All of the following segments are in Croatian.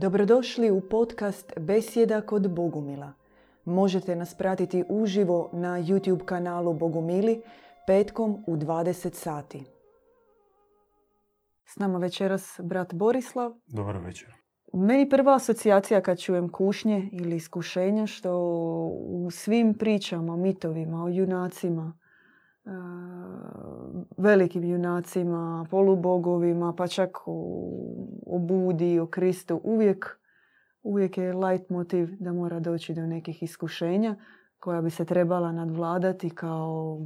Dobrodošli u podcast Besjeda kod Bogumila. Možete nas pratiti uživo na YouTube kanalu Bogumili petkom u 20 sati. S nama večeras brat Borislav. Dobar večer. Meni prva asocijacija kad čujem kušnje ili iskušenja što u svim pričama, mitovima, o junacima, velikim junacima, polubogovima, pa čak o Budi, o Kristu, uvijek, uvijek je light motiv da mora doći do nekih iskušenja koja bi se trebala nadvladati kao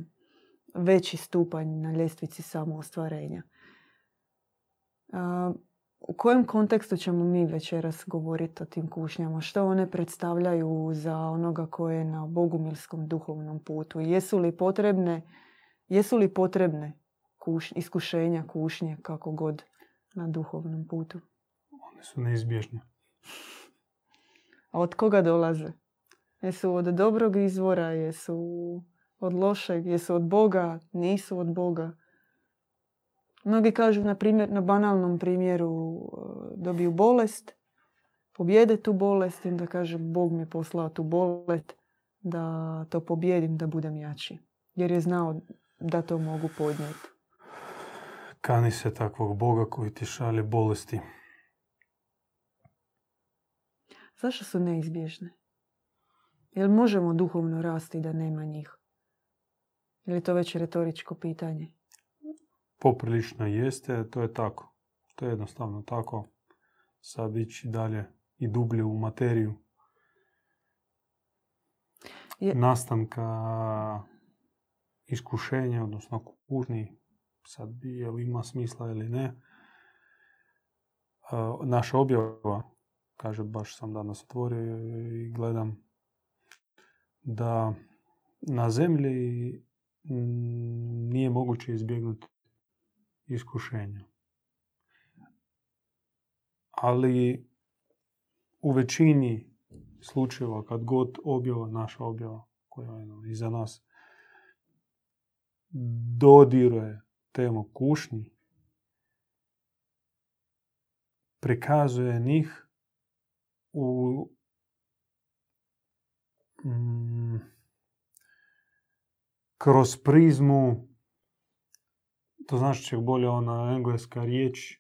veći stupanj na ljestvici samoostvarenja. U kojem kontekstu ćemo mi večeras govoriti o tim kušnjama? Što one predstavljaju za onoga koje je na bogumilskom duhovnom putu? Jesu li potrebne, jesu li potrebne iskušenja, kušnje, kako god na duhovnom putu? One su neizbježne. A od koga dolaze? Jesu od dobrog izvora, jesu od lošeg, jesu od Boga, nisu od Boga? Mnogi kažu, na, primjer, na banalnom primjeru, e, dobiju bolest, pobjede tu bolest i onda kaže Bog mi je poslao tu bolest da to pobjedim, da budem jači. Jer je znao da to mogu podnijeti. Kani se takvog Boga koji ti šalje bolesti. Zašto su neizbježne? Jel možemo duhovno rasti da nema njih? Ili to već retoričko pitanje? Poprilično jeste, to je tako. To je jednostavno tako. Sad ići dalje i dublje u materiju. Je... Nastanka iskušenja, odnosno kužni, sad je li ima smisla ili ne. Naša objava, kaže, baš sam danas otvorio i gledam da na zemlji nije moguće izbjegnuti iskušenja. Ali u većini slučajeva kad god objava, naša objava koja je iza nas, dodiruje temu kušnji, prikazuje njih u mm, kroz prizmu to znači čak bolje ona engleska riječ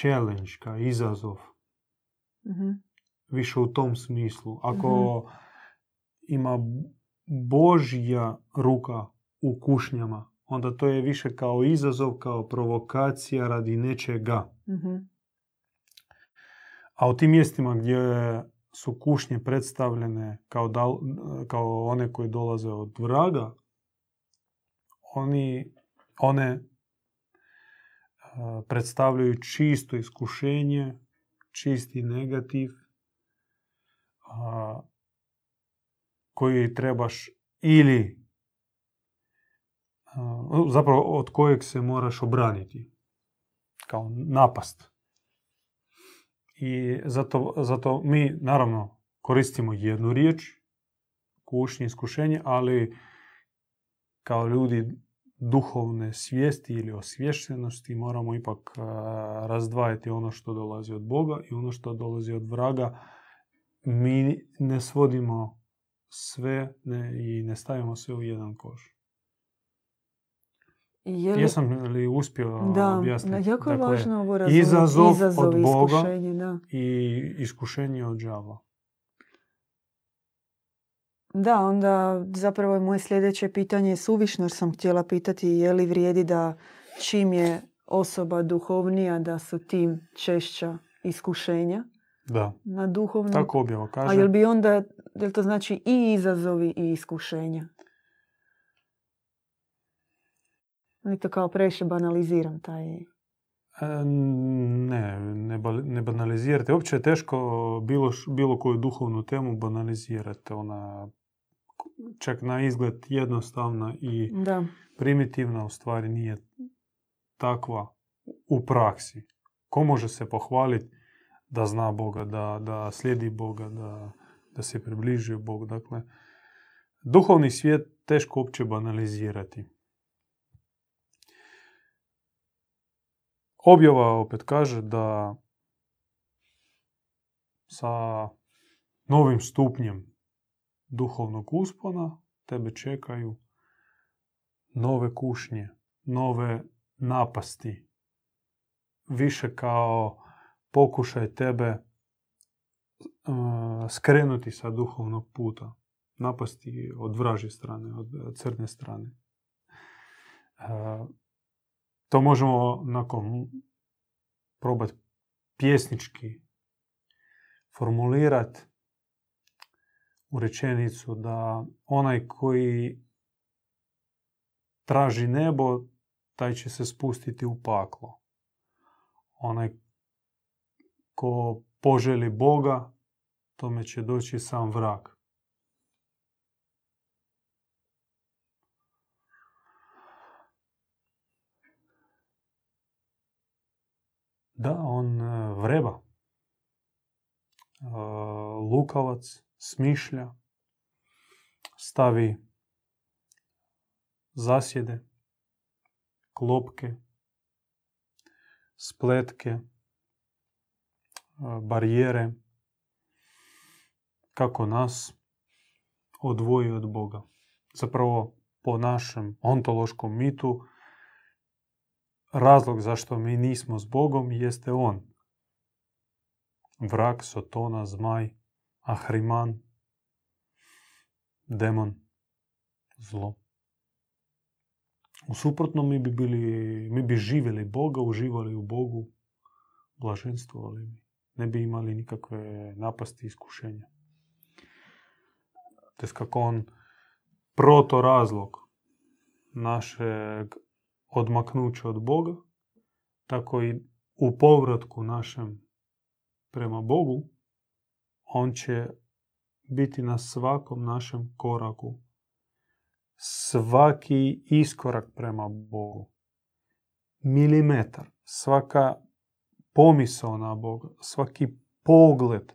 challenge, ka izazov. mm Više u tom smislu. Ako mhm. ima Božja ruka u kušnjama, onda to je više kao izazov, kao provokacija radi nečega. mm A u tim mjestima gdje su kušnje predstavljene kao, kao one koje dolaze od vraga, oni, one predstavljaju čisto iskušenje, čisti negativ koji trebaš ili zapravo od kojeg se moraš obraniti kao napast. I zato, zato mi naravno koristimo jednu riječ, kušnje, iskušenje, ali kao ljudi duhovne svijesti ili osvještenosti moramo ipak razdvajati ono što dolazi od Boga i ono što dolazi od vraga. Mi ne svodimo sve i ne stavimo sve u jedan koš. Je li... Jesam li uspio da, objasniti? jako je dakle, važno ovo Izazov, izazov od Boga da. i iskušenje od džava. Da, onda zapravo je moje sljedeće pitanje suvišno jer sam htjela pitati je li vrijedi da čim je osoba duhovnija da su tim češća iskušenja da. na duhovnom. Tako objava kaže. A jel bi onda, jel to znači i izazovi i iskušenja? Oni to kao previše banaliziram taj... E, ne, ne, banalizirate. Uopće je teško bilo, bilo koju duhovnu temu banalizirati. Ona čak na izgled jednostavna i da. primitivna, u stvari nije takva u praksi. Ko može se pohvaliti da zna Boga, da, da slijedi Boga, da, da se približi Bogu. Dakle, duhovni svijet teško uopće banalizirati. Objava opet kaže da sa novim stupnjem duhovnog uspona tebe čekaju nove kušnje, nove napasti. Više kao pokušaj tebe skrenuti sa duhovnog puta. Napasti od vražje strane, od crne strane. To možemo nakon probati pjesnički formulirati u rečenicu da onaj koji traži nebo, taj će se spustiti u paklo. Onaj ko poželi Boga, tome će doći sam vrag. Da, on e, vreba. E, lukavac smišlja, stavi zasjede, klopke, spletke, e, barijere, kako nas odvoji od Boga. Zapravo po našem ontološkom mitu razlog zašto mi nismo s Bogom jeste On. Vrak, Sotona, Zmaj, Ahriman, demon, zlo. U suprotnom mi bi, bili, mi bi živjeli Boga, uživali u Bogu, blaženstvovali bi. Ne bi imali nikakve napasti iskušenja. To kako on proto razlog našeg odmaknuća od Boga, tako i u povratku našem prema Bogu, on će biti na svakom našem koraku. Svaki iskorak prema Bogu. Milimetar. Svaka pomisao na Boga. Svaki pogled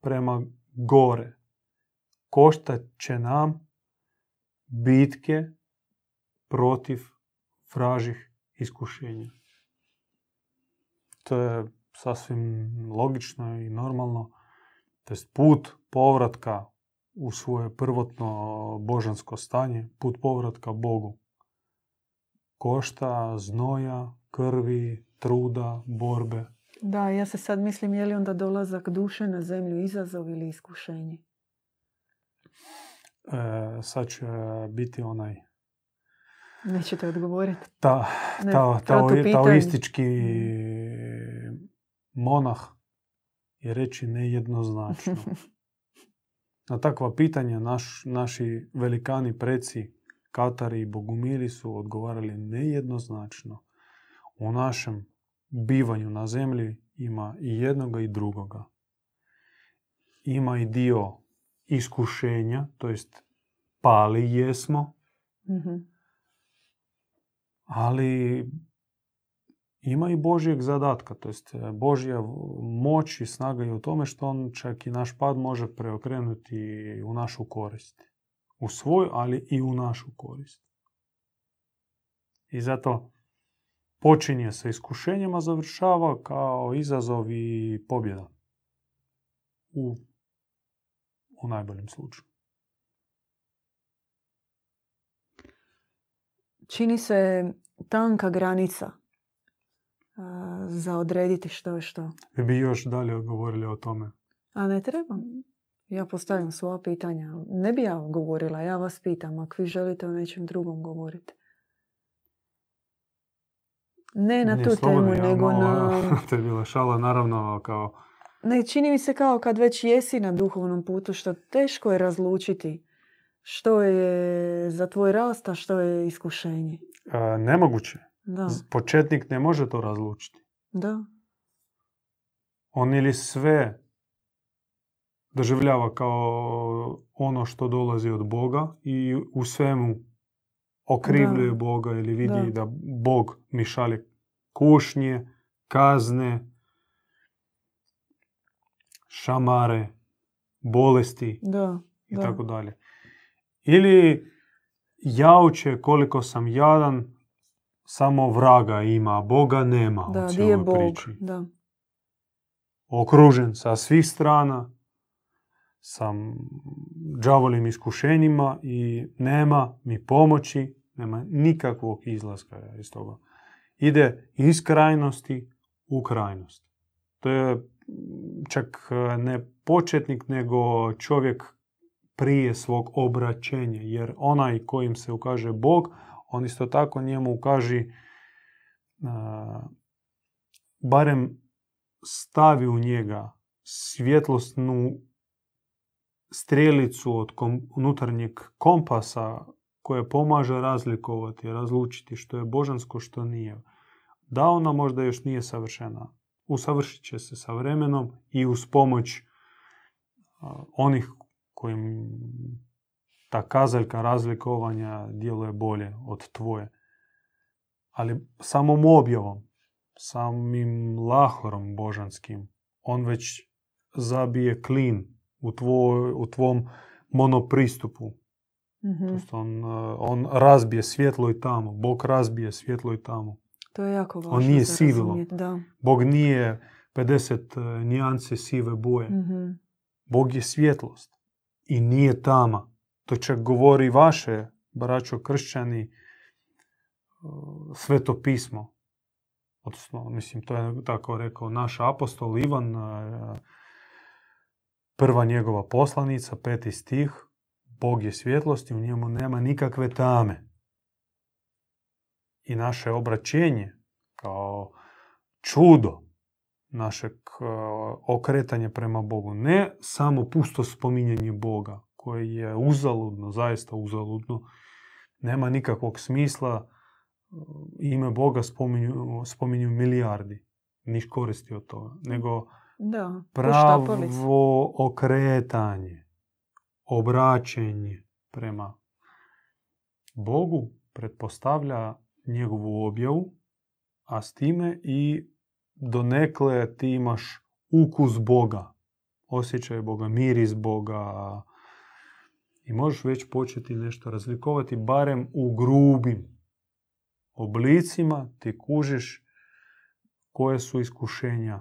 prema gore. Koštat će nam bitke protiv vražih iskušenja. To je sasvim logično i normalno. To je put povratka u svoje prvotno božansko stanje, put povratka Bogu. Košta, znoja, krvi, truda, borbe. Da, ja se sad mislim je li onda dolazak duše na zemlju izazov ili iskušenje? E, sad će biti onaj Nećete odgovoriti. Ta, ta, ta, taoistički monah je reći nejednoznačno. Na takva pitanja naš, naši velikani preci, Katari i Bogumili su odgovarali nejednoznačno. U našem bivanju na zemlji ima i jednoga i drugoga. Ima i dio iskušenja, to jest pali jesmo, mm ali ima i Božijeg zadatka, to jest e, Božja moć i snaga je u tome što on čak i naš pad može preokrenuti u našu korist. U svoj, ali i u našu korist. I zato počinje sa iskušenjima, završava kao izazov i pobjeda. U, u najboljem slučaju. Čini se tanka granica za odrediti što je što. Vi bi još dalje govorili o tome. A ne trebam. Ja postavljam svoja pitanja. Ne bi ja govorila, ja vas pitam. Ako vi želite o nečem drugom govoriti. Ne na tu temu, nego na... to je bila šala, naravno, kao... Ne, čini mi se kao kad već jesi na duhovnom putu, što teško je razlučiti što je za tvoj rast, a što je iskušenje. nemoguće. Da. Početnik ne može to razlučiti. Da. On ili sve doživljava kao ono što dolazi od Boga i u svemu okrivljuje Boga ili vidi da. da Bog mi šalje kušnje, kazne, šamare, bolesti da, i tako dalje. Ili jauče koliko sam jadan, samo vraga ima, Boga nema da, u cijeloj Bog, Da. okružen sa svih strana, sam džavolim iskušenjima i nema mi pomoći, nema nikakvog izlaska iz toga. Ide iz krajnosti u krajnost. To je čak ne početnik, nego čovjek prije svog obraćenja. Jer onaj kojim se ukaže Bog, on isto tako njemu ukaži barem stavi u njega svjetlosnu strelicu od unutarnjeg kompasa koje pomaže razlikovati, razlučiti što je božansko, što nije. Da ona možda još nije savršena. Usavršit će se sa vremenom i uz pomoć onih kojim ta kazaljka razlikovanja djeluje bolje od tvoje. Ali samom objavom, samim lahorom božanskim, on već zabije klin u, tvoj, u tvom monopristupu. mm On, on razbije svjetlo i tamo. Bog razbije svjetlo i tamo. To je jako važno On nije sivilo. Bog nije 50 nijanse sive boje. mm Bog je svjetlost. I nije tama. To čak govori vaše, braćo kršćani, sveto pismo. Odnosno, mislim, to je tako rekao naš apostol Ivan, prva njegova poslanica, peti stih, Bog je svjetlost i u njemu nema nikakve tame. I naše obraćenje kao čudo našeg okretanja prema Bogu, ne samo pusto spominjanje Boga, koje je uzaludno, zaista uzaludno, nema nikakvog smisla, ime Boga spominju, spominju milijardi, niš koristi od toga, nego da, pravo okretanje, obraćenje prema Bogu pretpostavlja njegovu objavu, a s time i donekle ti imaš ukus Boga, osjećaj Boga, miris Boga i možeš već početi nešto razlikovati, barem u grubim oblicima ti kužiš koje su iskušenja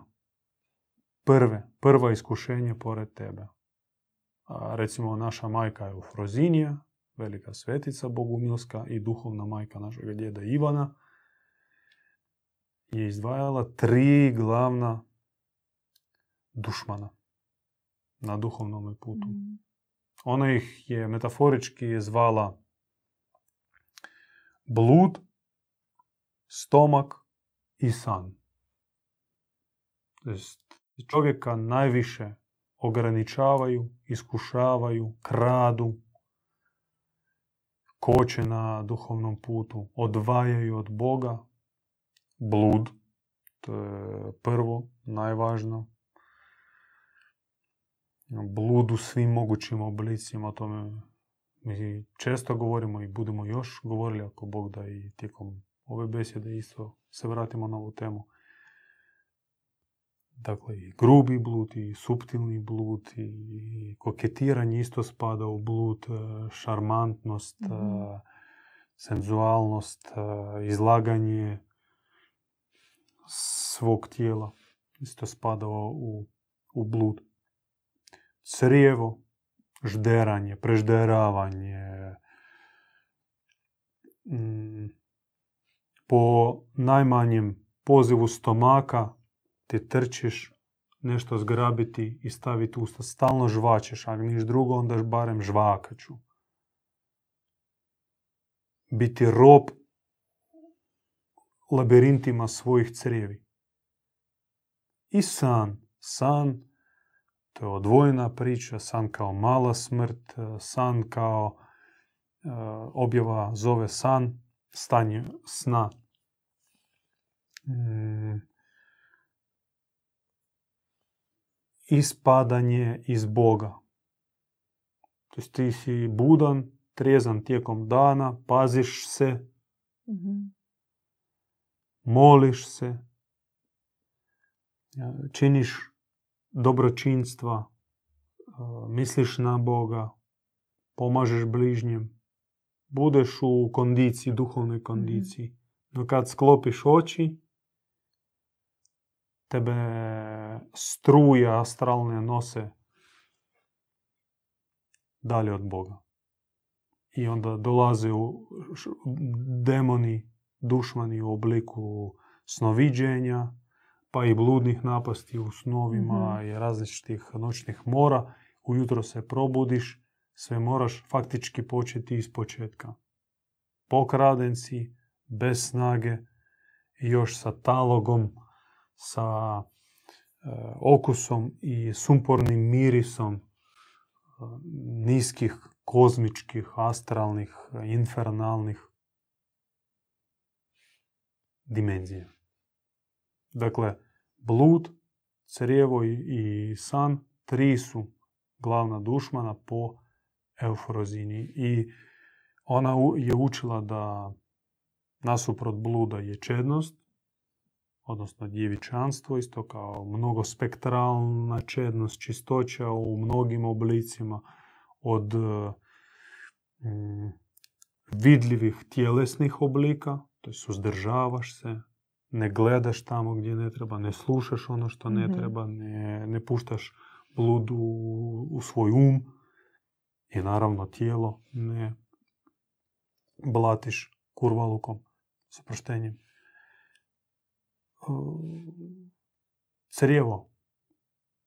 prve, prva iskušenje pored tebe. A, recimo naša majka je Frozinija, velika svetica Bogumilska i duhovna majka našeg djeda Ivana je izdvajala tri glavna dušmana na duhovnom putu. Mm. Ona ih je metaforički zvala blud, stomak i san. Čovjeka najviše ograničavaju, iskušavaju, kradu, koče na duhovnom putu, odvajaju od Boga, blud, to je prvo, najvažno. Blud u svim mogućim oblicima, o tome mi često govorimo i budemo još govorili ako Bog da i tijekom ove besjede isto se vratimo na ovu temu. Dakle, i grubi blud, i suptilni blud, i koketiranje isto spada u blud, e, šarmantnost, mm senzualnost, e, izlaganje svog tijela isto spada u, u blud. Crijevo, žderanje, prežderavanje, mm, po najmanjem pozivu stomaka ti trčiš nešto zgrabiti i staviti usta. Stalno žvačeš, a niš drugo, onda barem žvakaću. Biti rob labirintima svojih crijevi. I san. San, to je odvojena priča, san kao mala smrt, san kao e, objava zove san, stanje sna. Mm, ispadanje iz Boga. To ti si budan, trezan tijekom dana, paziš se, mm moliš se, činiš dobročinstva, misliš na Boga, pomažeš bližnjem, budeš u kondiciji, duhovnoj kondiciji. No kad sklopiš oči, tebe struje astralne nose dalje od Boga. I onda dolaze u demoni, dušmani u obliku snoviđenja, pa i bludnih napasti u snovima mhm. i različitih noćnih mora. Ujutro se probudiš, sve moraš faktički početi iz početka. Pokraden si, bez snage, još sa talogom, sa e, okusom i sumpornim mirisom e, niskih, kozmičkih, astralnih, infernalnih dimenzija. Dakle, blud, crijevo i san, tri su glavna dušmana po euforozini. I ona je učila da nasuprot bluda je čednost, odnosno djevičanstvo, isto kao mnogospektralna čednost, čistoća u mnogim oblicima, od mm, vidljivih tjelesnih oblika, to suzdržavaš se, ne gledaš tamo gdje ne treba, ne slušaš ono što ne mhm. treba, ne, ne puštaš blud u, u svoj um i naravno tijelo ne blatiš kurvalukom s oproštenjem. Crijevo,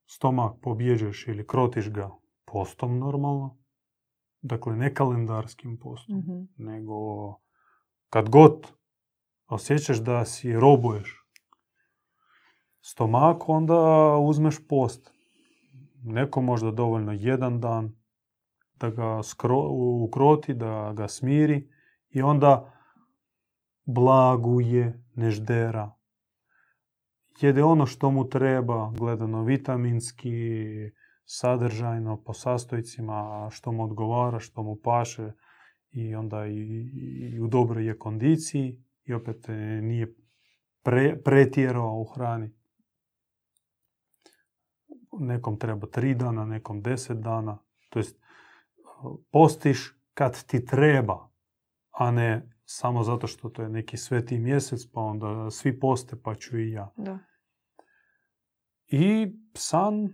stomak pobjeđuješ ili krotiš ga postom normalno, dakle ne kalendarskim postom, mhm. nego kad god osjećaš da si robuješ stomak, onda uzmeš post. Neko možda dovoljno jedan dan da ga ukroti, da ga smiri i onda blaguje, neždera. Jede ono što mu treba, gledano vitaminski, sadržajno, po sastojcima, što mu odgovara, što mu paše i onda i, i u dobroj je kondiciji i opet e, nije pre, pretjerao u hrani. Nekom treba tri dana, nekom deset dana. To jest, postiš kad ti treba, a ne samo zato što to je neki sveti mjesec, pa onda svi poste, pa ću i ja. Da. I san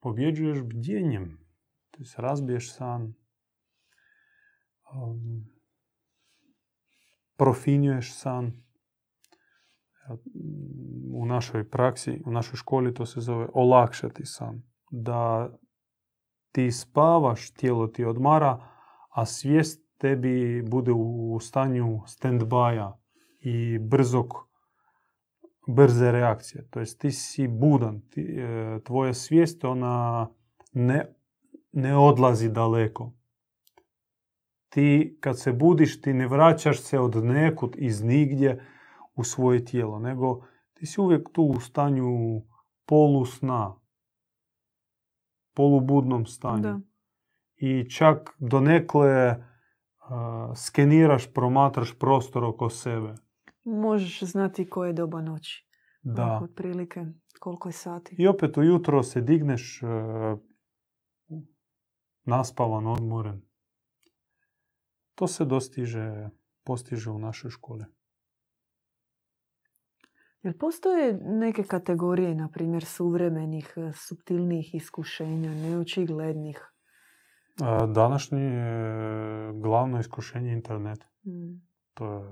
pobjeđuješ bdjenjem. To jest, razbiješ san. Um, profinjuješ san. U našoj praksi, u našoj školi to se zove olakšati san. Da ti spavaš, tijelo ti odmara, a svijest tebi bude u stanju stand i brzog, brze reakcije. To jest ti si budan, ti, e, tvoja svijest ona ne, ne odlazi daleko ti kad se budiš ti ne vraćaš se od nekud iz nigdje u svoje tijelo, nego ti si uvijek tu u stanju polusna, polubudnom stanju. I čak donekle uh, skeniraš, promatraš prostor oko sebe. Možeš znati koje je doba noći. Da. Otprilike koliko je sati. I opet ujutro se digneš uh, naspavan, odmoren. To se dostiže, postiže u našoj školi. Jel postoje neke kategorije, na primjer, suvremenih, e, subtilnih iskušenja, neočiglednih? Današnji je glavno iskušenje internet. Mm. To je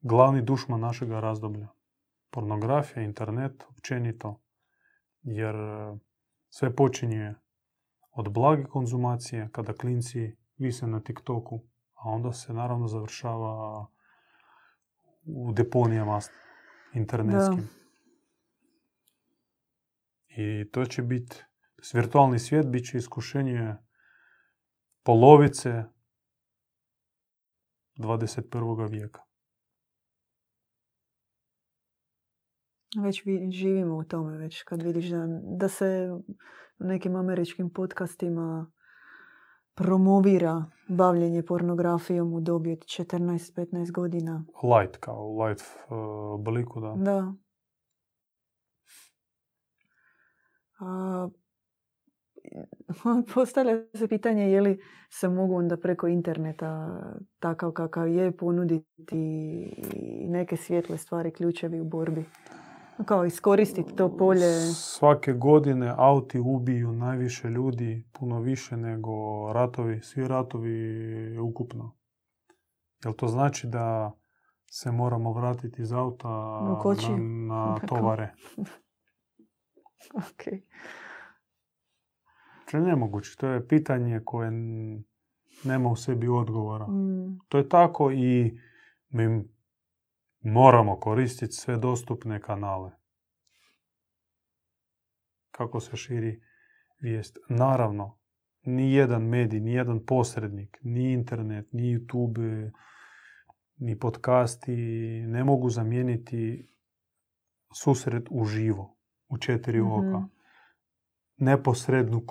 glavni dušman našeg razdoblja. Pornografija, internet, općenito. Jer e, sve počinje od blage konzumacije, kada klinci vise na TikToku, a onda se naravno završava u deponijama internetskim. I to će biti, virtualni svijet bit će iskušenje polovice 21. vijeka. Već živimo u tome, već kad vidiš da, da se u nekim američkim podcastima promovira bavljenje pornografijom u dobi od 14-15 godina. Light, kao light uh, bliku, da. Da. A, postavlja se pitanje je li se mogu onda preko interneta takav kakav je ponuditi neke svjetle stvari, ključevi u borbi Kao iskoristiti to polje. Svake godine auti ubiju najviše ljudi, puno više nego ratovi, svi ratovi ukupno. Jel to znači da se moramo vratiti iz auta na, na tovare? ok. To je nemoguće. To je pitanje koje nema u sebi odgovora. Mm. To je tako i mi moramo koristiti sve dostupne kanale. Kako se širi vijest? Naravno, ni jedan medij, ni jedan posrednik, ni internet, ni YouTube, ni podcasti ne mogu zamijeniti susret uživo, u četiri mhm. oka. Neposrednu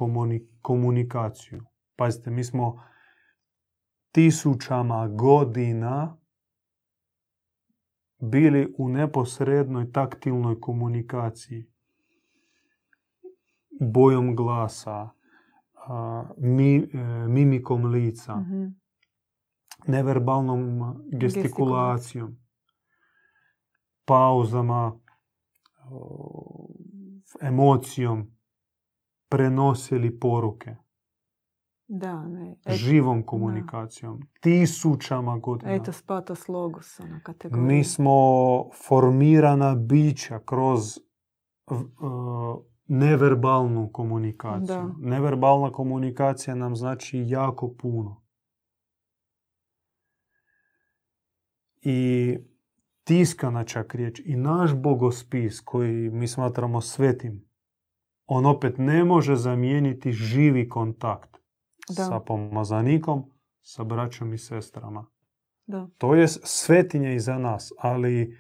komunikaciju. Pazite, mi smo tisućama godina bili u neposrednoj taktilnoj komunikaciji. Bojom glasa, mi, e, mimikom lica, mm neverbalnom gestikulacijom, pauzama, emocijom prenosili poruke. Da, ne. Živom komunikacijom. Tisućama godina. Eto, spatos logos, ona kategorija. Mi smo formirana bića kroz uh, neverbalnu komunikaciju. Da. Neverbalna komunikacija nam znači jako puno. I tiskana čak riječ i naš bogospis koji mi smatramo svetim, on opet ne može zamijeniti živi kontakt da. sa pomazanikom, sa braćom i sestrama. Da. To je svetinja i za nas, ali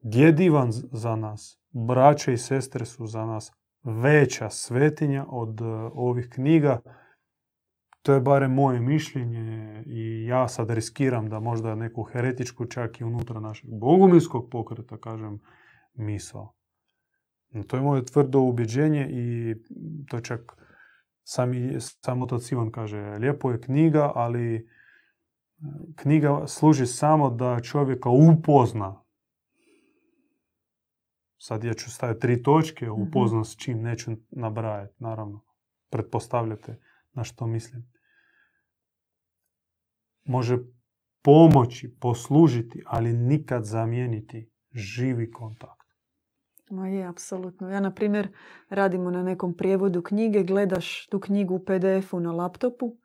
djedivan za nas, braće i sestre su za nas veća svetinja od e, ovih knjiga. To je barem moje mišljenje i ja sad riskiram da možda neku heretičku čak i unutra našeg bogumilskog pokreta kažem misao. To je moje tvrdo ubjeđenje i to čak Sami, samo to Civan kaže, lijepo je knjiga, ali e, knjiga služi samo da čovjeka upozna. Sad ja ću staviti tri točke, mhm. upozna s čim neću nabrajati, naravno. Pretpostavljate na što mislim. Može pomoći, poslužiti, ali nikad zamijeniti živi kontakt. Ma je, apsolutno. Ja, na primjer, radimo na nekom prijevodu knjige, gledaš tu knjigu u PDF-u na laptopu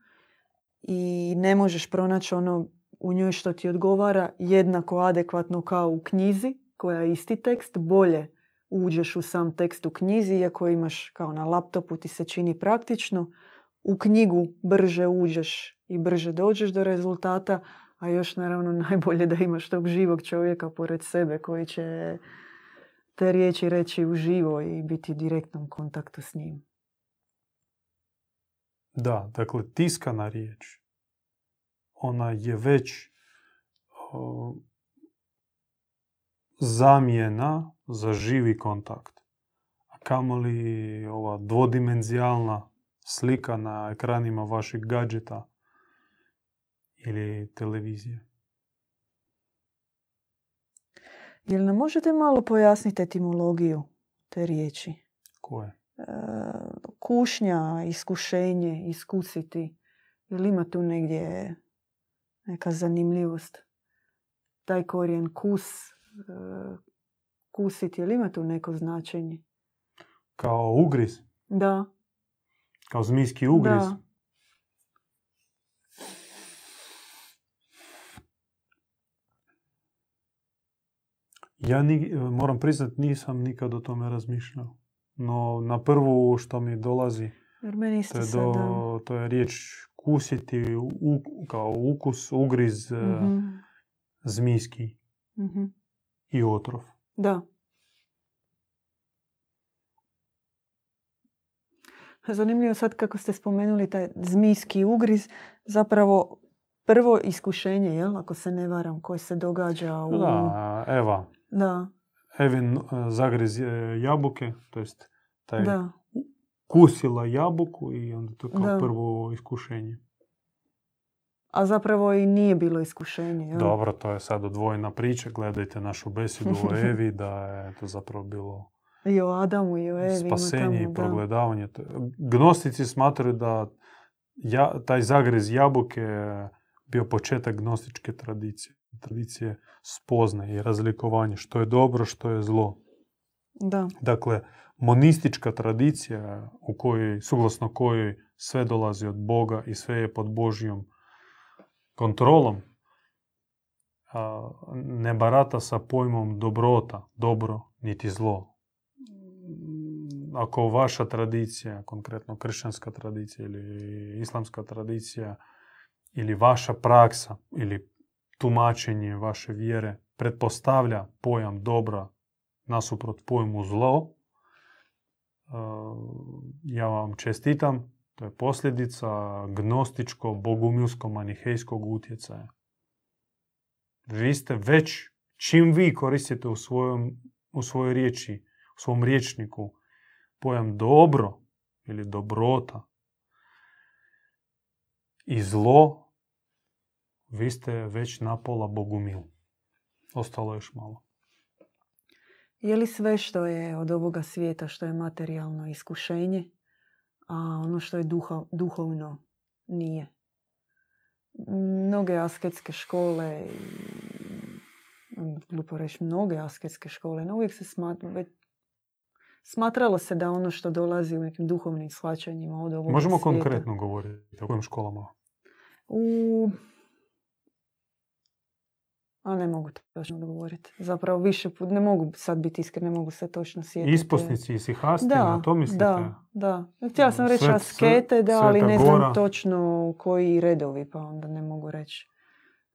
i ne možeš pronaći ono u njoj što ti odgovara jednako adekvatno kao u knjizi, koja je isti tekst, bolje uđeš u sam tekst u knjizi, iako imaš kao na laptopu ti se čini praktično. U knjigu brže uđeš i brže dođeš do rezultata, a još naravno najbolje da imaš tog živog čovjeka pored sebe koji će te riječi reći uživo i biti u direktnom kontaktu s njim. Da, dakle, tiskana riječ, ona je već zamjena za živi kontakt. A kamoli ova dvodimenzijalna slika na ekranima vaših gadžeta ili televizije. Jel nam možete malo pojasniti etimologiju te riječi? Koje? E, kušnja, iskušenje, iskusiti. Jel ima tu negdje neka zanimljivost? Taj korijen kus, e, kusiti, jel ima tu neko značenje? Kao ugriz? Da. Kao zmijski ugriz? Da. Ja ni, moram priznat nisam nikad o tome razmišljao. No na prvu što mi dolazi to je, do, to je riječ kusiti u, kao ukus, ugriz mm zmijski mm i otrov. Da. Zanimljivo sad kako ste spomenuli taj zmijski ugriz, zapravo prvo iskušenje, jel, ako se ne varam, koje se događa u... Da, Eva. Da. Evin e, zagriz jabuke, to jest taj da. kusila jabuku i onda to kao prvo iskušenje. a zapravo i nije bilo iskušenje. Dobro, to je sad odvojena priča. Gledajte našu besedu o Evi, da je to zapravo bilo i o Adamu i o Evi. Spasenje i progledavanje. Gnostici smatraju da ja, taj zagrez jabuke bio početak gnostičke tradicije. Tradicije spoznaje i razlikovanje što je dobro, što je zlo. Da. Dakle, monistička tradicija u kojoj, suglasno kojoj sve dolazi od Boga i sve je pod Božjom kontrolom, ne barata sa pojmom dobrota, dobro, niti zlo. Ako vaša tradicija, konkretno kršćanska tradicija ili islamska tradicija, ili vaša praksa, ili tumačenje vaše vjere pretpostavlja pojam dobra nasuprot pojmu zlo, ja vam čestitam, to je posljedica gnostičko-bogumilsko-manihejskog utjecaja. Vi ste već, čim vi koristite u, svojom, u svojoj riječi, u svom riječniku pojam dobro ili dobrota i zlo, vi ste već napola bogumil. Ostalo još malo. Je li sve što je od ovoga svijeta, što je materijalno iskušenje, a ono što je duha, duhovno nije? Mnoge asketske škole, glupo reći mnoge asketske škole, no uvijek se smatra, smatralo se da ono što dolazi u nekim duhovnim shvaćanjima od ovoga Možemo konkretno govoriti o kojim školama? U a ne mogu točno govoriti. Zapravo više put, ne mogu sad biti iskren, ne mogu se točno sjetiti. Isposnici i sihasti, da, to mislite? Da, da. Htjela sam reći askete, da, ali ne znam točno koji redovi, pa onda ne mogu reći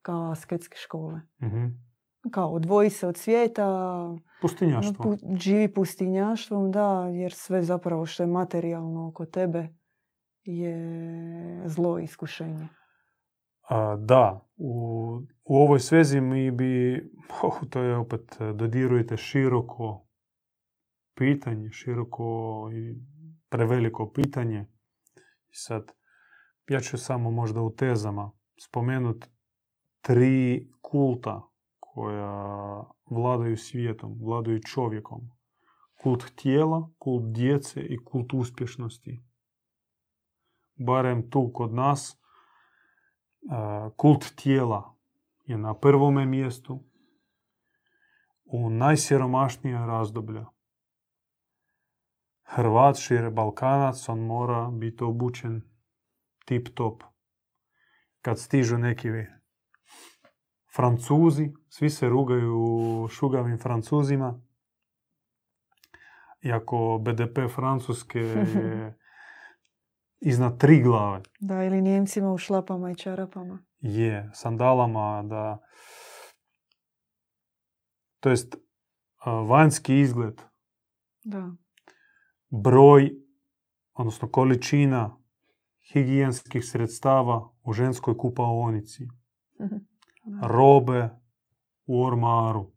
kao asketske škole. uh Kao odvoji se od svijeta. Pustinjaštvo. živi pustinjaštvom, da, jer sve zapravo što je materijalno oko tebe je zlo iskušenje. A, da, u, u ovoj svezi mi bi, oh, to je opet, dodirujete široko pitanje, široko i preveliko pitanje. I sad, ja ću samo možda u tezama spomenuti tri kulta koja vladaju svijetom, vladaju čovjekom. Kult tijela, kult djece i kult uspješnosti. Barem tu kod nas kult tijela je na prvome mjestu u najsiromašnije razdoblje. Hrvat, šire Balkanac, on mora biti obučen tip top. Kad stižu neki Francuzi, svi se rugaju šugavim Francuzima. Iako BDP Francuske je iznad tri glave. Da, ili Njemcima u šlapama i čarapama. Je, sandalama, da. To jest, vanjski izgled. Da. Broj, odnosno količina higijenskih sredstava u ženskoj kupaonici. Robe u ormaru.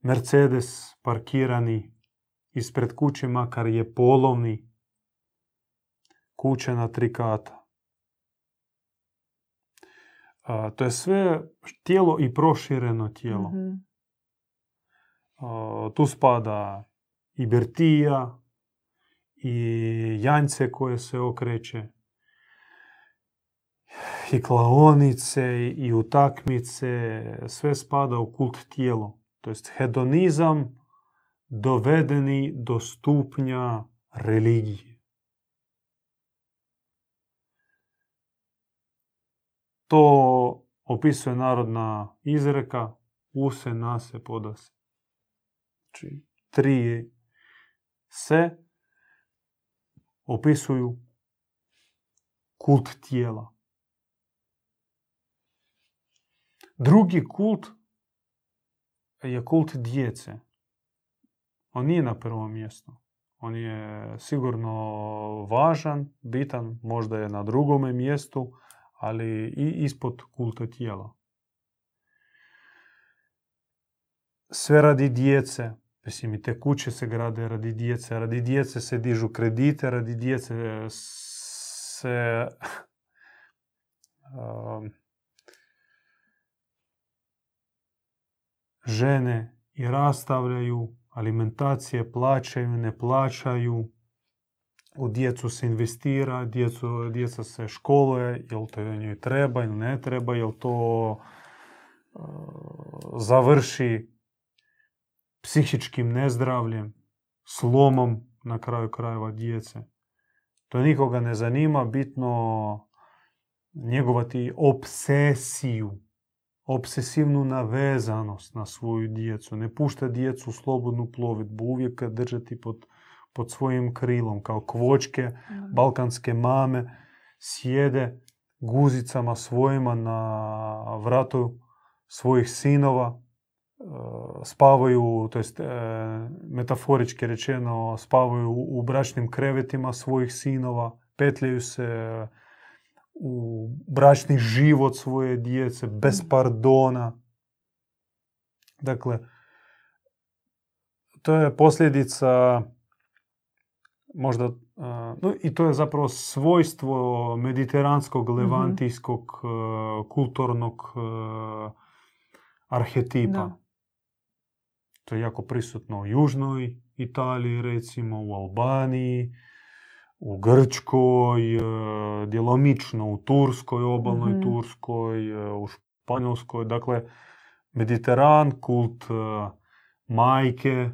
Mercedes parkirani ispred kuće makar je polovni kuće na tri kata. To je sve tijelo i prošireno tijelo. Mhm. tu spada i birtija, i janjce koje se okreće, i klaonice, i utakmice, sve spada u kult tijelo. To jest hedonizam dovedeni do stupnja religije. To opisuje narodna izreka use, nase, podase. Znači, tri se opisuju kult tijela. Drugi kult je kult djece. On nije na prvom mjestu. On je sigurno važan, bitan, možda je na drugome mjestu, ali i ispod kulta tijela. Sve radi djece, mislim i te kuće se grade radi djece, radi djece se dižu kredite, radi djece se žene i rastavljaju, alimentacije plaćaju, ne plaćaju, u djecu se investira, djecu, djeca se školuje, jel to njoj treba ili ne treba, jel to završi psihičkim nezdravljem, slomom na kraju krajeva djece. To nikoga ne zanima, bitno njegovati obsesiju, obsesivnu navezanost na svoju djecu. Ne pušta djecu slobodnu plovidbu, uvijek držati pod, pod svojim krilom, kao kvočke, balkanske mame, sjede guzicama svojima na vratu svojih sinova, e, spavaju, to jest metaforički rečeno, spavaju u bračnim krevetima svojih sinova, petljaju se u bračni život svoje djece, bez mm. pardona. Dakle, to je posljedica možda, e, no, i to je zapravo svojstvo mediteranskog, mhm. levantijskog, kulturnog arhetipa. To je jako prisutno u Južnoj Italiji, recimo u Albaniji, u Grčkoj, e, djelomično u Turskoj, obalnoj mm Turskoj, e, u Španjolskoj. Dakle, Mediteran, kult e, majke,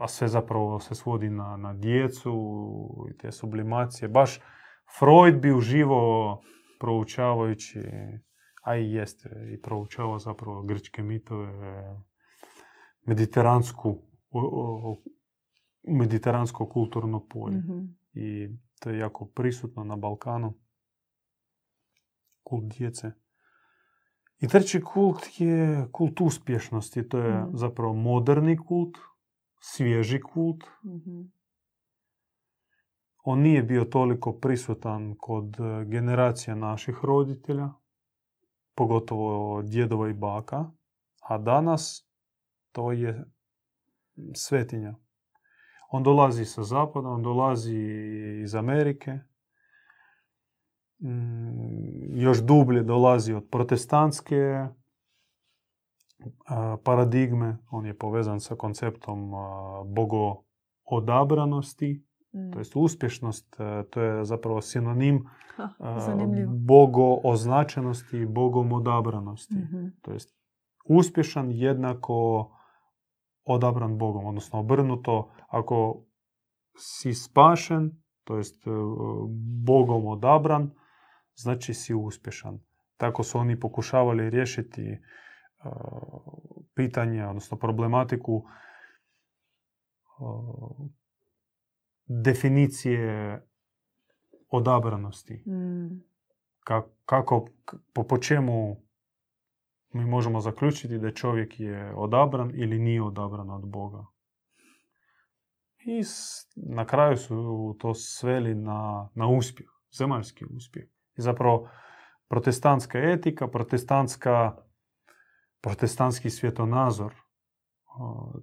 a sve zapravo se svodi na, na djecu i te sublimacije. Baš Freud bi uživao proučavajući, a i jeste, i proučava zapravo grčke mitove, mediteransku, mediteransko kulturno polje. Mhm. I to je jako prisutno na Balkanu. Kult djece. I treći kult je kult uspješnosti. To je mhm. zapravo moderni kult, svježi kult. Mhm on nije bio toliko prisutan kod e, generacija naših roditelja, pogotovo djedova i baka, a danas to je svetinja. On dolazi sa zapada, on dolazi iz Amerike, mm, još dublje dolazi od protestantske paradigme, on je povezan sa konceptom bogo odabranosti, to jest uspješnost, e, to je zapravo sinonim ha, bogo označenosti i bogom odabranosti. mm To jest uspješan jednako odabran Bogom, odnosno obrnuto, ako si spašen, to jest Bogom odabran, znači si uspješan. Tako su oni pokušavali riješiti pitanje, odnosno problematiku definicije odabranosti. Mm. Kako, po, po čemu mi možemo zaključiti da čovjek je odabran ili nije odabran od Boga. I na kraju su to sveli na, na uspjeh, zemaljski uspjeh. I zapravo protestantska etika, protestantska, protestantski svjetonazor,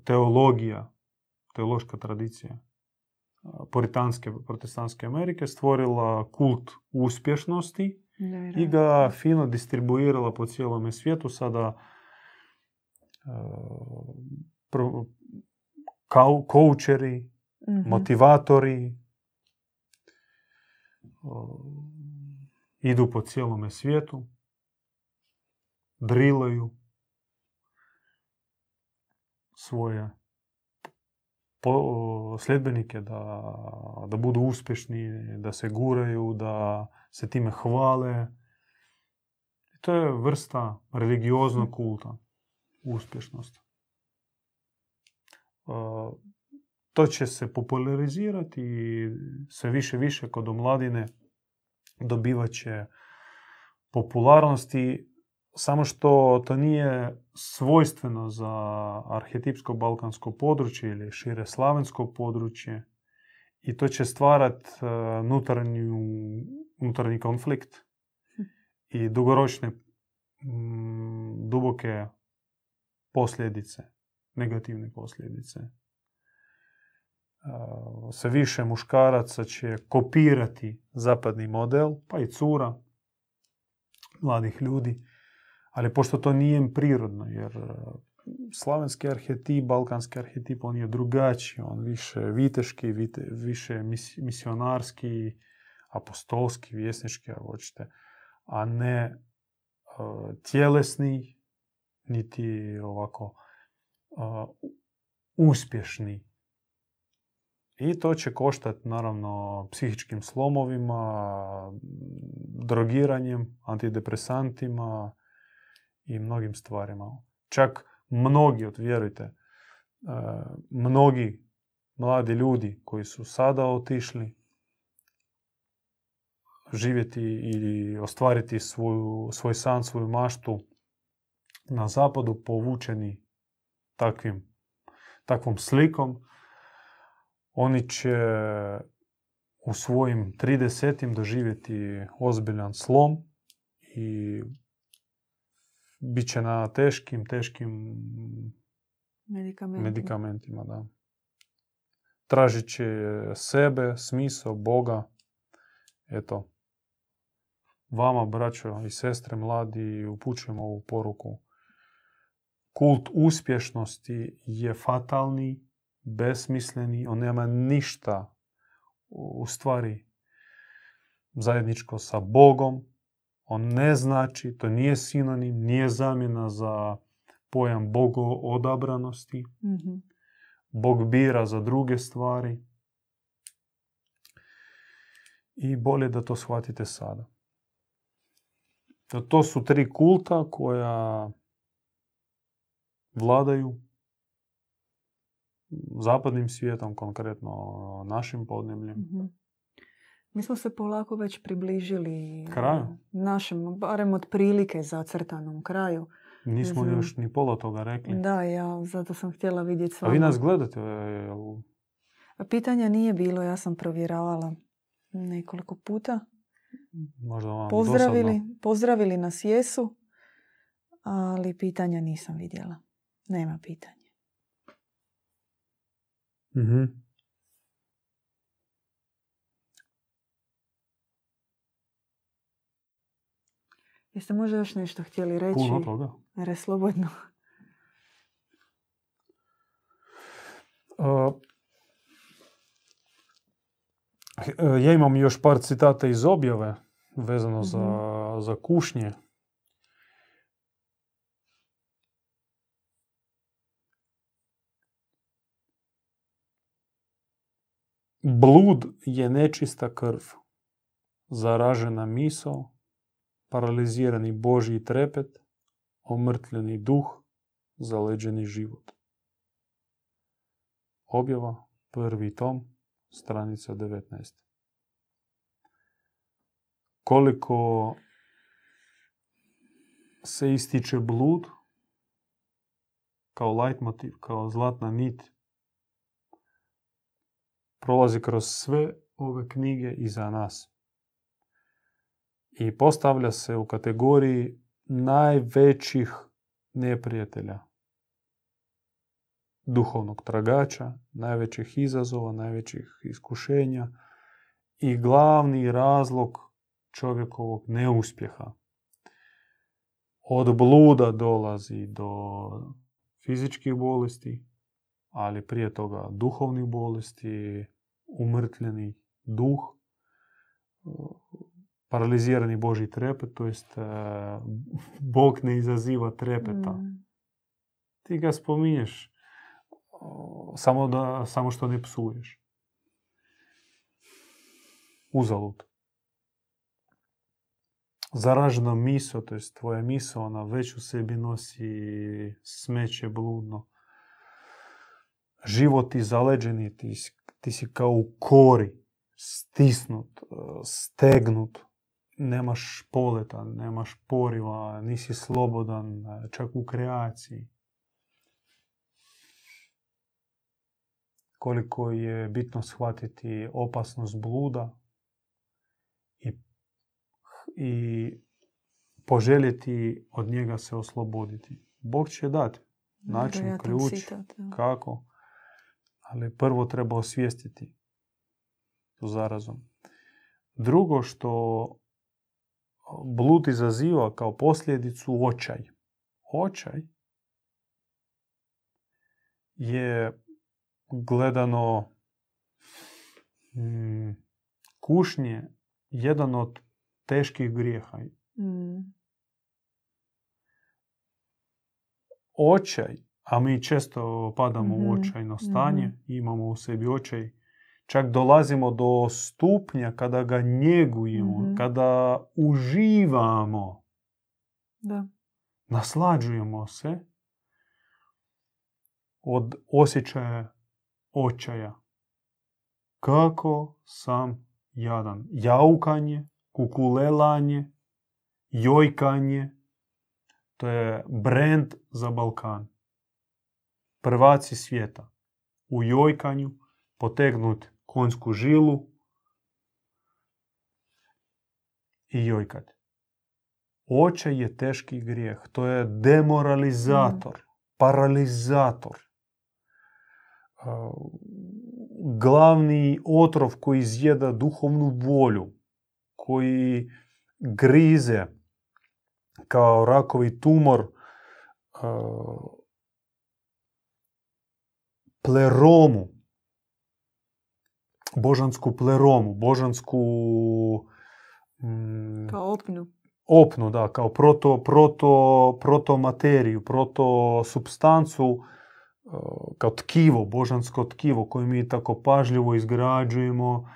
teologija, teološka tradicija puritanske, protestantske Amerike stvorila kult uspješnosti i ga fino distribuirala po cijelome svijetu. Sada koučeri, mhm. motivatori idu po cijelome svijetu, drilaju svoje sljedbenike da, da budu uspješni, da se guraju, da se time hvale. To je vrsta religioznog kulta, uspješnost. To će se popularizirati i sve više više kod omladine dobivat će popularnosti samo što to nije svojstveno za arhetipsko balkansko područje ili šire slavensko područje i to će stvarati e, unutarnji konflikt i dugoročne mm, duboke posljedice, negativne posljedice. sve više muškaraca će kopirati zapadni model, pa i cura, mladih ljudi. Ali pošto to nije prirodno, jer slavenski arhetip, balkanski arhetip, on je drugačiji, on više viteški, više misionarski, apostolski, vjesnički, ako hoćete, a ne uh, tjelesni, niti ovako uh, uspješni. I to će koštati naravno psihičkim slomovima, drogiranjem, antidepresantima i mnogim stvarima. Čak mnogi, vjerujte, mnogi mladi ljudi koji su sada otišli živjeti ili ostvariti svoju, svoj san, svoju maštu na zapadu povučeni takvim, takvom slikom, oni će u svojim 30. doživjeti ozbiljan slom i bit će na teškim, teškim medikamentima. da. Tražit će sebe, smisao, Boga. Eto, vama, braćo i sestre mladi, upućujemo ovu poruku. Kult uspješnosti je fatalni, besmisleni, on nema ništa u stvari zajedničko sa Bogom. On ne znači, to nije sinonim, nije zamjena za pojam Bogo odabranosti. mm Bog bira za druge stvari. I bolje da to shvatite sada. To su tri kulta koja vladaju zapadnim svijetom, konkretno našim podnebljem. mm Mi smo se polako već približili kraju. našem, barem od prilike zacrtanom kraju. Nismo još ni pola toga rekli. Da, ja zato sam htjela vidjeti s A vi nas gledate? Pitanja nije bilo, ja sam provjeravala nekoliko puta. Možda vam pozdravili, pozdravili nas jesu, ali pitanja nisam vidjela. Nema pitanja. mm Jeste možda još nešto htjeli reći? Puno toga. Re, slobodno. ja imam još par citata iz objave vezano za, mhm. za kušnje. Blud je nečista krv, zaražena misao, paralizirani Božji trepet, omrtljeni duh, zaleđeni život. Objava, prvi tom, stranica 19. Koliko se ističe blud kao leitmotiv, kao zlatna nit, prolazi kroz sve ove knjige i za nas. I postavlja se u kategoriji najvećih neprijatelja duhovnog tragača, najvećih izazova, najvećih iskušenja i glavni razlog čovjekovog neuspjeha. Od bluda dolazi do fizičkih bolesti, ali prije toga duhovnih bolesti, umrtljeni duh, paralizirani Boži trepet, to jest e, Bog ne izaziva trepeta. Mm. Ti ga spominješ samo, da, samo što ne psuješ. Uzalud. Zaražena miso, to jest tvoja miso, ona već u sebi nosi smeće bludno. Život ti zaleđeni, ti, ti si kao u kori, stisnut, e, stegnut. Nemaš poleta, nemaš poriva, nisi slobodan, e, čak u kreaciji. koliko je bitno shvatiti opasnost bluda i, i poželjeti od njega se osloboditi. Bog će dati način, ključ, kako, Ali prvo treba osvijestiti tu zarazom. Drugo što blud izaziva kao posljedicu očaj. Očaj je gledano mm, kušnje jedan od teških grijeha. Mm. Očaj, a mi često padamo u mhm, očajno stanje, mm imamo u sebi očaj, čak dolazimo do stupnja kada ga njegujemo, mhm. kada uživamo, da. naslađujemo se od osjećaja očaja. Kako sam jadan. Jaukanje, kukulelanje, jojkanje. To je brand za Balkan. Prvaci svijeta. U jojkanju potegnut konjsku žilu i jojkat. Očaj je teški grijeh. To je demoralizator, mm. paralizator. Glavni otrov koji izjeda duhovnu volju, koji grize kao rakovi tumor pleromu božansku pleromu, božansku... Mm, kao opnu. Opnu, da, kao proto, proto, proto materiju, proto substancu, e, kao tkivo, božansko tkivo koje mi tako pažljivo izgrađujemo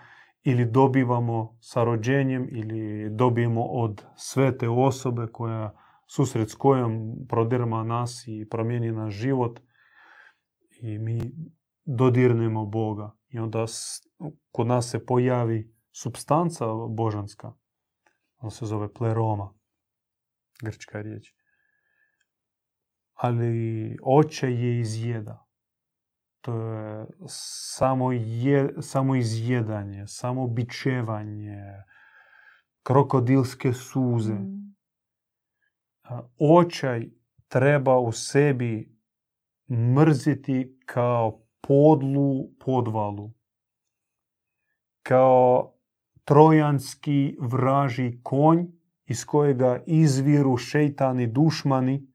ili dobivamo sa rođenjem ili dobijemo od svete osobe koja susret s kojom prodirma nas i promijeni naš život i mi dodirnemo Boga. I onda kod nas se pojavi substanca božanska. Ona se zove pleroma. Grčka riječ. Ali oče je izjeda. To je samo, je, samo izjedanje, samo bičevanje, krokodilske suze. Mm. Očaj treba u sebi mrziti kao podlu podvalu kao trojanski vraži konj iz kojega izviru šeitani dušmani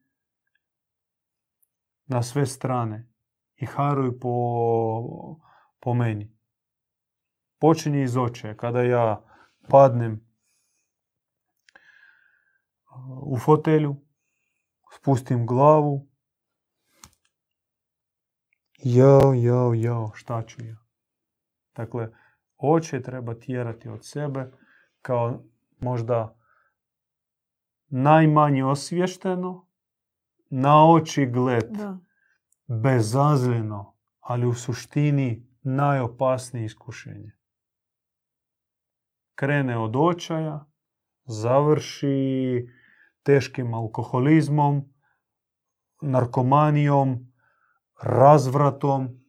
na sve strane i haruju po, po meni. Počinje iz oče. Kada ja padnem u fotelju, spustim glavu, jao, jao, jao, šta ću ja? Dakle, oče treba tjerati od sebe kao možda najmanje osvješteno, na oči gled, da. bezazljeno, ali u suštini najopasnije iskušenje. Krene od očaja, završi teškim alkoholizmom, narkomanijom, razvratom,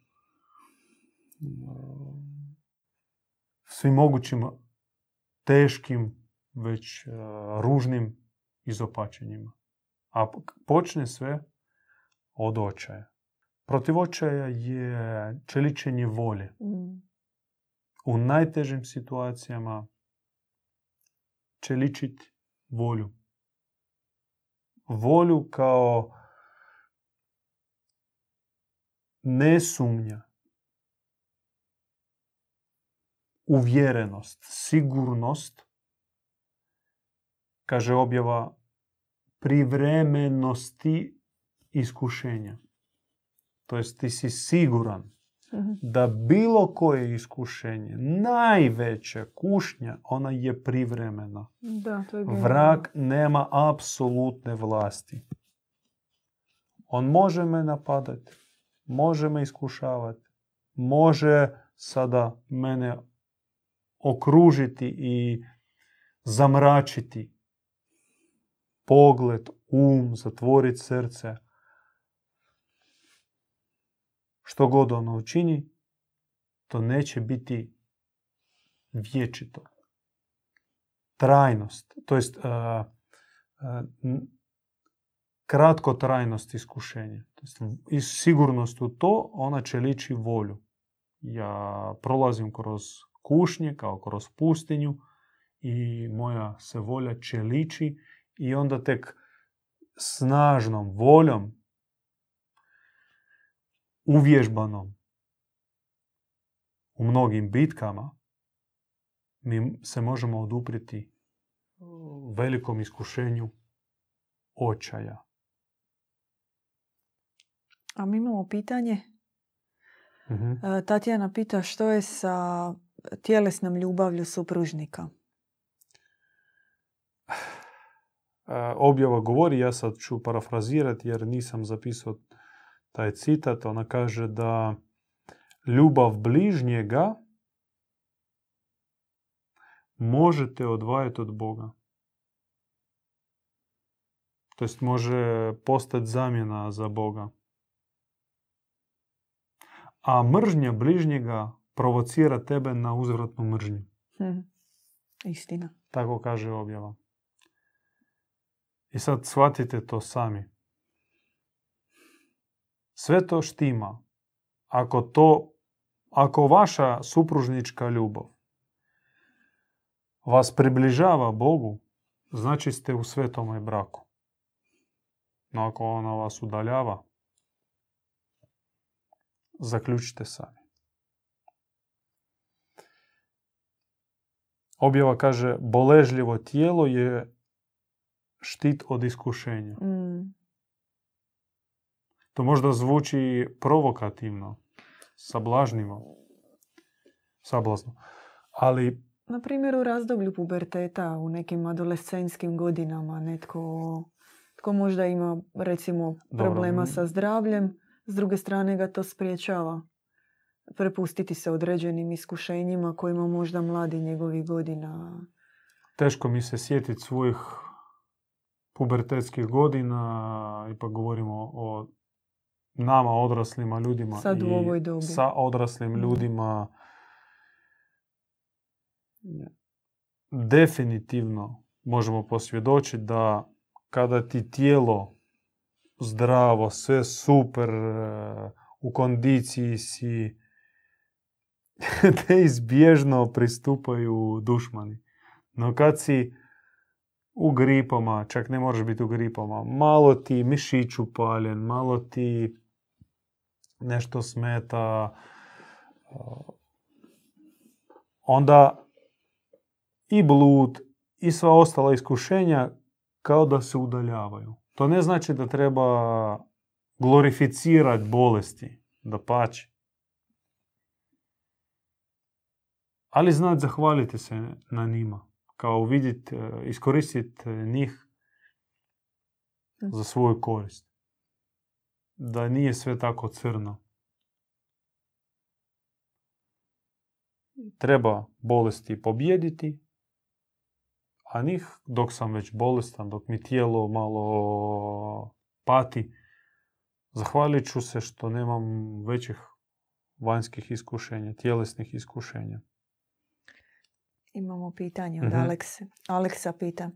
svim mogućim teškim, već e, ružnim izopačenjima. A počne sve od očaja. Protiv očaja je čeličenje volje. Mm. U najtežim situacijama čeličiti volju. Volju kao nesumnja uvjerenost, sigurnost, kaže objava, privremenosti iskušenja. To jest ti si siguran mhm. da bilo koje iskušenje, najveća kušnja, ona je privremena. Da, to je Vrak nema apsolutne vlasti. On može me napadati, može me iskušavati, može sada mene okružiti i zamračiti pogled, um, zatvoriti srce. Što god ono učini, to neće biti vječito. Trajnost, to jest uh, uh, kratko trajnost iskušenja. I sigurnost u to, ona će lići volju. Ja prolazim kroz kušnje, kao kroz pustinju i moja se volja čeliči i onda tek snažnom voljom, uvježbanom u mnogim bitkama, mi se možemo odupriti velikom iskušenju očaja. A mi imamo pitanje. uh Tatjana pita što je sa tjelesnom ljubavlju supružnika. Objava govori, ja sad ću parafrazirati jer nisam zapisao taj citat. Ona kaže da ljubav bližnjega možete odvajati od Boga. To jest može postati zamjena za Boga. A mržnja bližnjega provocira tebe na uzvratnu mržnju. Hm. Istina. Tako kaže objava. I sad shvatite to sami. Sve to štima. Ako to, ako vaša supružnička ljubav vas približava Bogu, znači ste u svetome braku. No ako ona vas udaljava, zaključite sami. Objava kaže, boležljivo tijelo je štit od iskušenja. Mm. To možda zvuči provokativno, sablažnivo, sablazno. Ali... Na primjer u razdoblju puberteta, u nekim adolescentskim godinama, netko tko možda ima recimo problema sa zdravljem, s druge strane ga to spriječava prepustiti se određenim iskušenjima kojima možda mladi njegovih godina. Teško mi se sjetiti svojih pubertetskih godina, ipak govorimo o nama odraslima ljudima Sad u ovoj dobi. sa odraslim ljudima. Definitivno možemo posvjedočiti da kada ti tijelo zdravo, sve super, e, u kondiciji si, neizbježno pristupaju dušmani. No kad si u gripama, čak ne možeš biti u gripama, malo ti mišić upaljen, malo ti nešto smeta, onda i blud i sva ostala iskušenja kao da se udaljavaju. To ne znači da treba glorificirati bolesti, da pači. Ali znati zahvaliti se na njima. Kao vidjeti, e, iskoristiti njih za svoju korist. Da nije sve tako crno. Treba bolesti pobjediti, a njih dok sam već bolestan, dok mi tijelo malo pati, zahvalit ću se što nemam većih vanjskih iskušenja, tjelesnih iskušenja. Imamo pitanje od mm Alekse. Aleksa pita,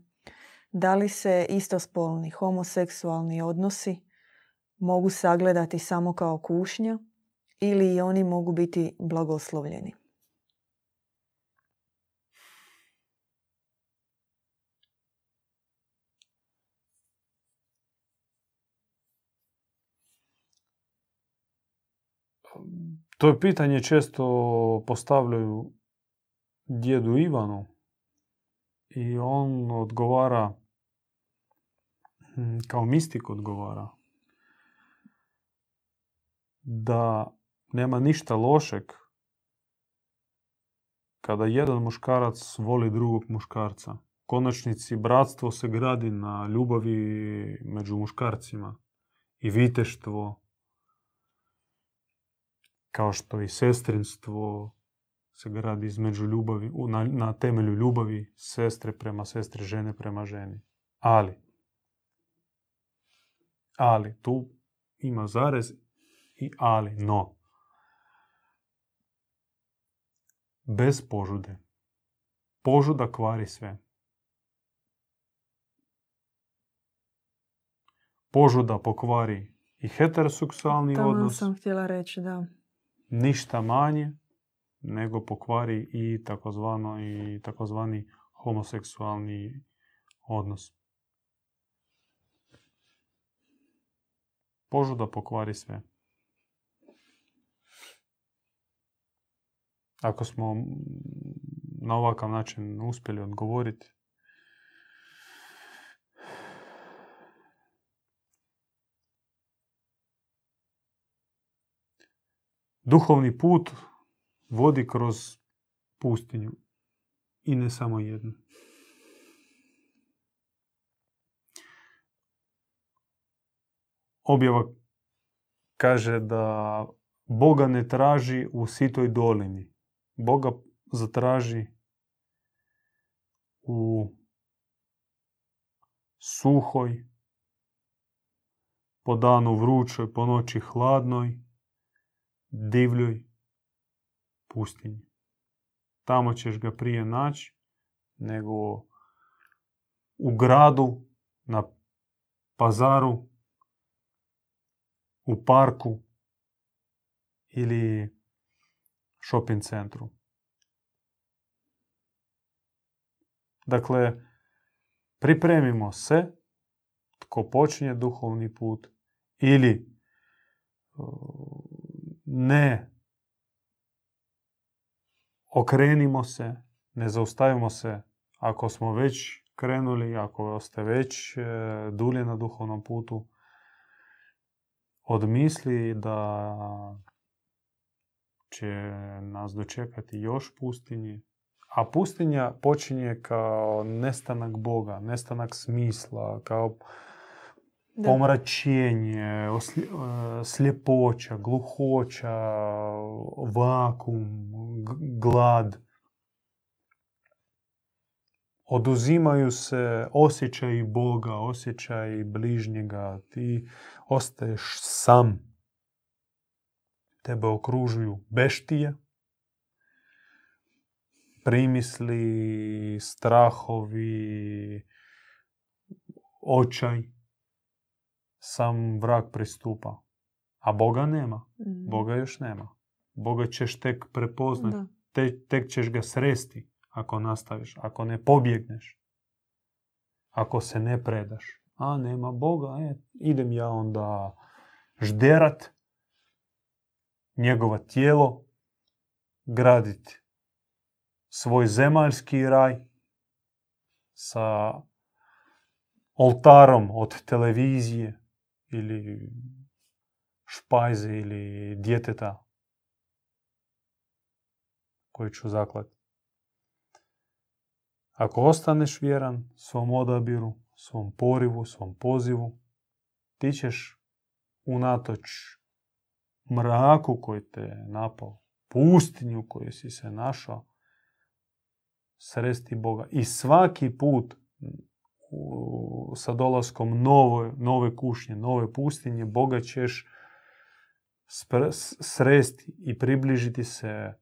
da li se istospolni homoseksualni odnosi mogu sagledati samo kao kušnja ili i oni mogu biti blagoslovljeni? To je pitanje često postavljaju djedu Ivanu i on odgovara hm, kao mistik odgovara da nema ništa lošeg kada jedan muškarac voli drugog muškarca. U konačnici bratstvo se gradi na ljubavi među muškarcima i viteštvo kao što i sestrinstvo se gradi između ljubavi, na, na temelju ljubavi sestre prema sestre, žene prema ženi. Ali, ali, tu ima zarez i ali, no. Bez požude. Požuda kvari sve. Požuda pokvari i heteroseksualni odnos. sam htjela reći, da ništa manje nego pokvari i takozvano i takozvani homoseksualni odnos. Požuda pokvari sve. Ako smo na ovakav način uspjeli odgovoriti, duhovni put vodi kroz pustinju i ne samo jednu. Objava kaže da Boga ne traži u sitoj dolini. Boga zatraži u suhoj, po danu vrućoj, po noći hladnoj, divljoj pustinji. Tamo ćeš ga prije naći nego u gradu, na pazaru, u parku ili shopping centru. Dakle, pripremimo se tko počinje duhovni put ili ne okrenimo se, ne zaustavimo se ako smo već krenuli, ako ste već e, dulje na duhovnom putu, odmisli da će nas dočekati još pustinji. A pustinja počinje kao nestanak Boga, nestanak smisla, kao da. pomračenje, e, sljepoća, gluhoća, vakum, glad. Oduzimaju se osjećaji Boga, osjećaji bližnjega. Ti ostaješ sam. Tebe okružuju beštije, primisli, strahovi, očaj sam vrag pristupa. A Boga nema. Mm. Boga još nema. Boga ćeš tek prepoznati. Te, tek ćeš ga sresti ako nastaviš. Ako ne pobjegneš. Ako se ne predaš. A nema Boga. E, idem ja onda žderat njegova tijelo, graditi svoj zemaljski raj sa oltarom od televizije, ili špajze ili djeteta koji ću zaklati. Ako ostaneš vjeran svom odabiru, svom porivu, svom pozivu, ti ćeš unatoč mraku koji te napao, pustinju koju si se našao, sresti Boga. I svaki put sa dolaskom nove, nove kušnje, nove pustinje, Boga ćeš sresti i približiti se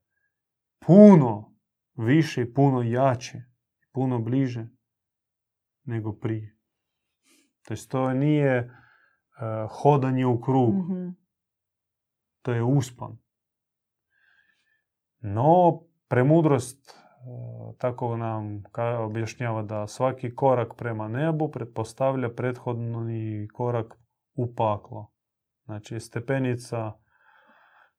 puno više i puno jače, puno bliže nego prije. To to nije uh, hodanje u krug. mm To je uspan. No, premudrost tako nam objašnjava da svaki korak prema nebu pretpostavlja prethodni korak u paklo. Znači stepenica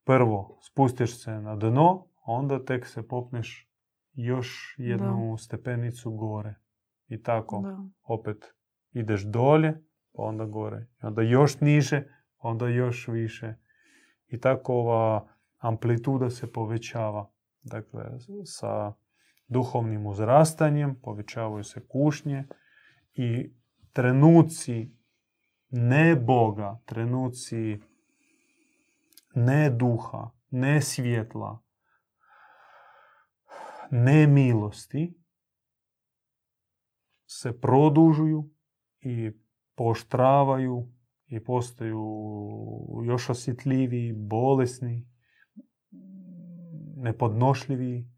prvo spustiš se na dno, onda tek se popneš još jednu stepenicu gore. I tako opet ideš dolje, pa onda gore. Onda još niže, onda još više. I tako ova amplituda se povećava. Dakle, sa duhovnim uzrastanjem, povećavaju se kušnje i trenuci ne Boga, trenuci ne duha, ne svjetla, ne milosti se produžuju i poštravaju i postaju još osjetljiviji, bolesni, nepodnošljiviji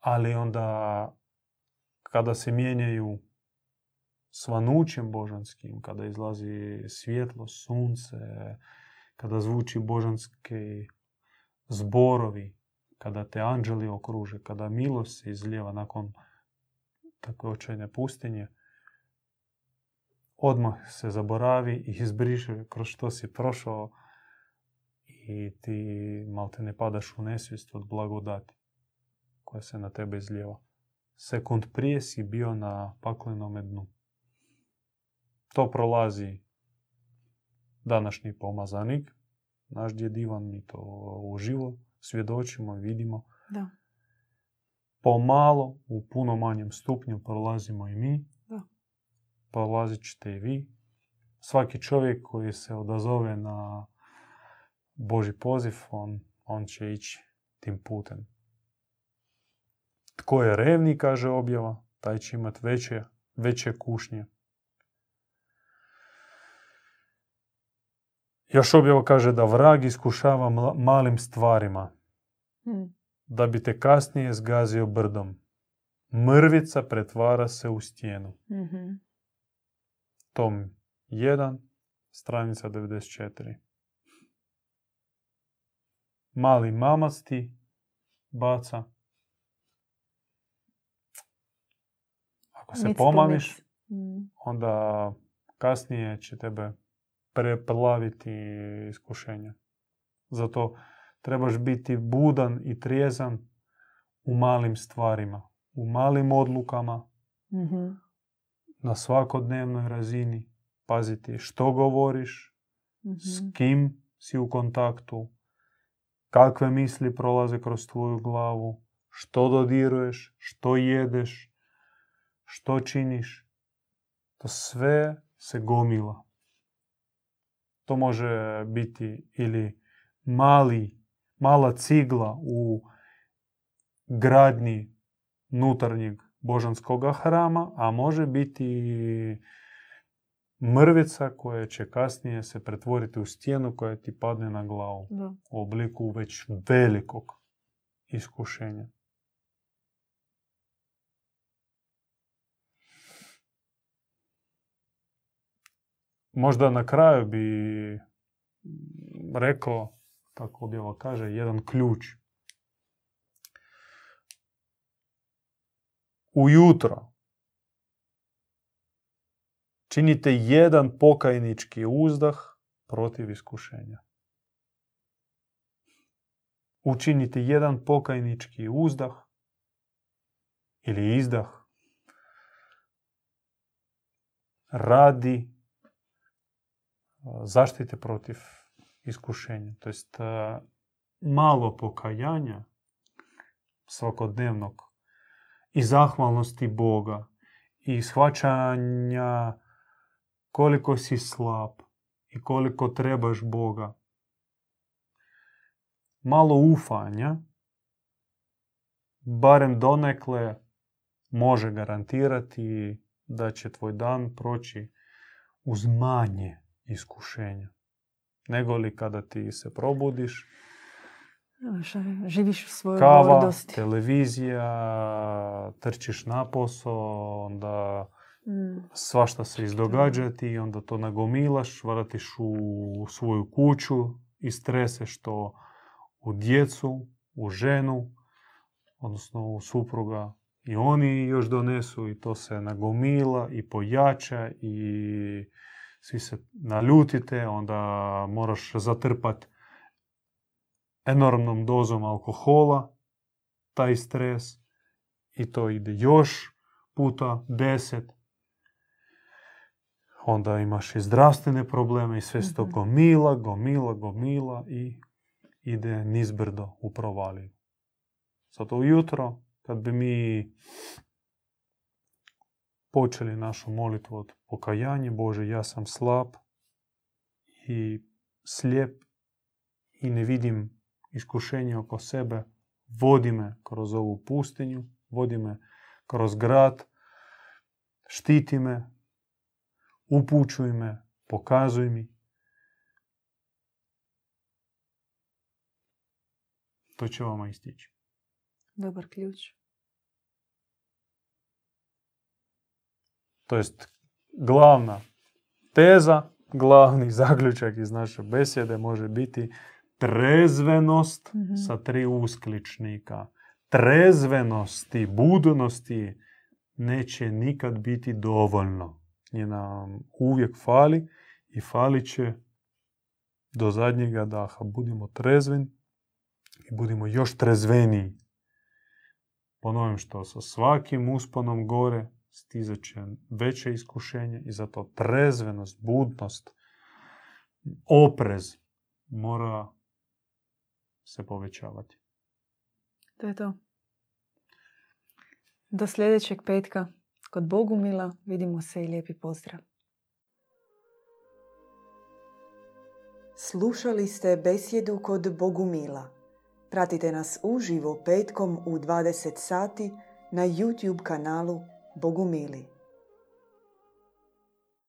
ali onda kada se mijenjaju svanućem božanskim, kada izlazi svjetlo, sunce, kada zvuči božanski zborovi, kada te anđeli okruže, kada milost se izlijeva nakon takve očajne pustinje, odmah se zaboravi i izbriše kroz što si prošao i ti mal te ne padaš u nesvijest od blagodati koja se na tebe izlijeva. Sekund prije si bio na paklenom dnu. To prolazi današnji pomazanik, naš djed Ivan, mi to uživo svjedočimo i vidimo. Da. Pomalo, u puno manjem stupnju prolazimo i mi. Da. Prolazit ćete i vi. Svaki čovjek koji se odazove na Boži poziv, on, on će ići tim putem. Tko je revni, kaže objava, taj će imati veće, veće kušnje. Još objava kaže da vrag iskušava malim stvarima, hmm. da bi te kasnije zgazio brdom. Mrvica pretvara se u stijenu. mm Tom 1, stranica 94. Mali mamasti baca. Ako se pomamiš, hmm. onda kasnije će tebe preplaviti iskušenja. Zato trebaš biti budan i trijezan u malim stvarima, u malim odlukama, mhm. na svakodnevnoj razini. Paziti što govoriš, s Mhm. kim si u kontaktu, kakve misli prolaze kroz tvoju glavu, što dodiruješ, što jedeš, što činiš. To sve se gomila. To može biti ili mali, mala cigla u gradnji nutarnjeg božanskog hrama, a može biti mrvica koja će kasnije se pretvoriti u stijenu koja ti padne na glavu Da. u obliku već velikog iskušenja. Možda na kraju bi rekao, tako objava kaže, jedan ključ. Ujutro činite jedan pokajnički uzdah protiv iskušenja. Učinite jedan pokajnički uzdah ili izdah radi zaštite protiv iskušenja. To jest malo pokajanja svakodnevnog i zahvalnosti Boga i shvaćanja koliko si slab i koliko trebaš Boga. Malo ufanja, barem donekle, može garantirati da će tvoj dan proći uz manje iskušenja. Nego li kada ti se probudiš, Živiš u svojoj kava, gordosti. televizija, trčiš na posao, onda Mm. svašta se izdogađa ti onda to nagomilaš, vratiš u svoju kuću i streseš to u djecu, u ženu, odnosno u supruga i oni još donesu i to se nagomila i pojača i svi se naljutite, onda moraš zatrpat enormnom dozom alkohola taj stres i to ide još puta deset. Onda imaš i zdravstvene probleme i sve se to Mhm. gomila, gomila, gomila i ide nizbrdo u provaliju. Zato ujutro, kad bi mi počeli našu molitvu od pokajanja, Bože, ja sam slab i slijep i ne vidim iskušenje oko sebe, vodi me kroz ovu pustinju, vodi me kroz grad, štiti me, upućuj me, pokazuj mi. To će vama istići. Dobar ključ. To jest glavna teza, glavni zaključak iz naše besjede može biti trezvenost mhm. sa tri uskličnika. Trezvenosti, budnosti neće nikad biti dovoljno. Nje nam uvijek fali i fali će do zadnjega daha. Budimo trezveni i budimo još trezveniji. Ponovim što sa svakim usponom gore stizat će veće iskušenje i zato trezvenost, budnost, oprez mora se povećavati. To je to. Do sljedećeg petka kod Bogumila vidimo se i lijepi pozdrav. Slušali ste besjedu kod Bogumila. Pratite nas uživo petkom u 20 sati na YouTube kanalu Bogumili.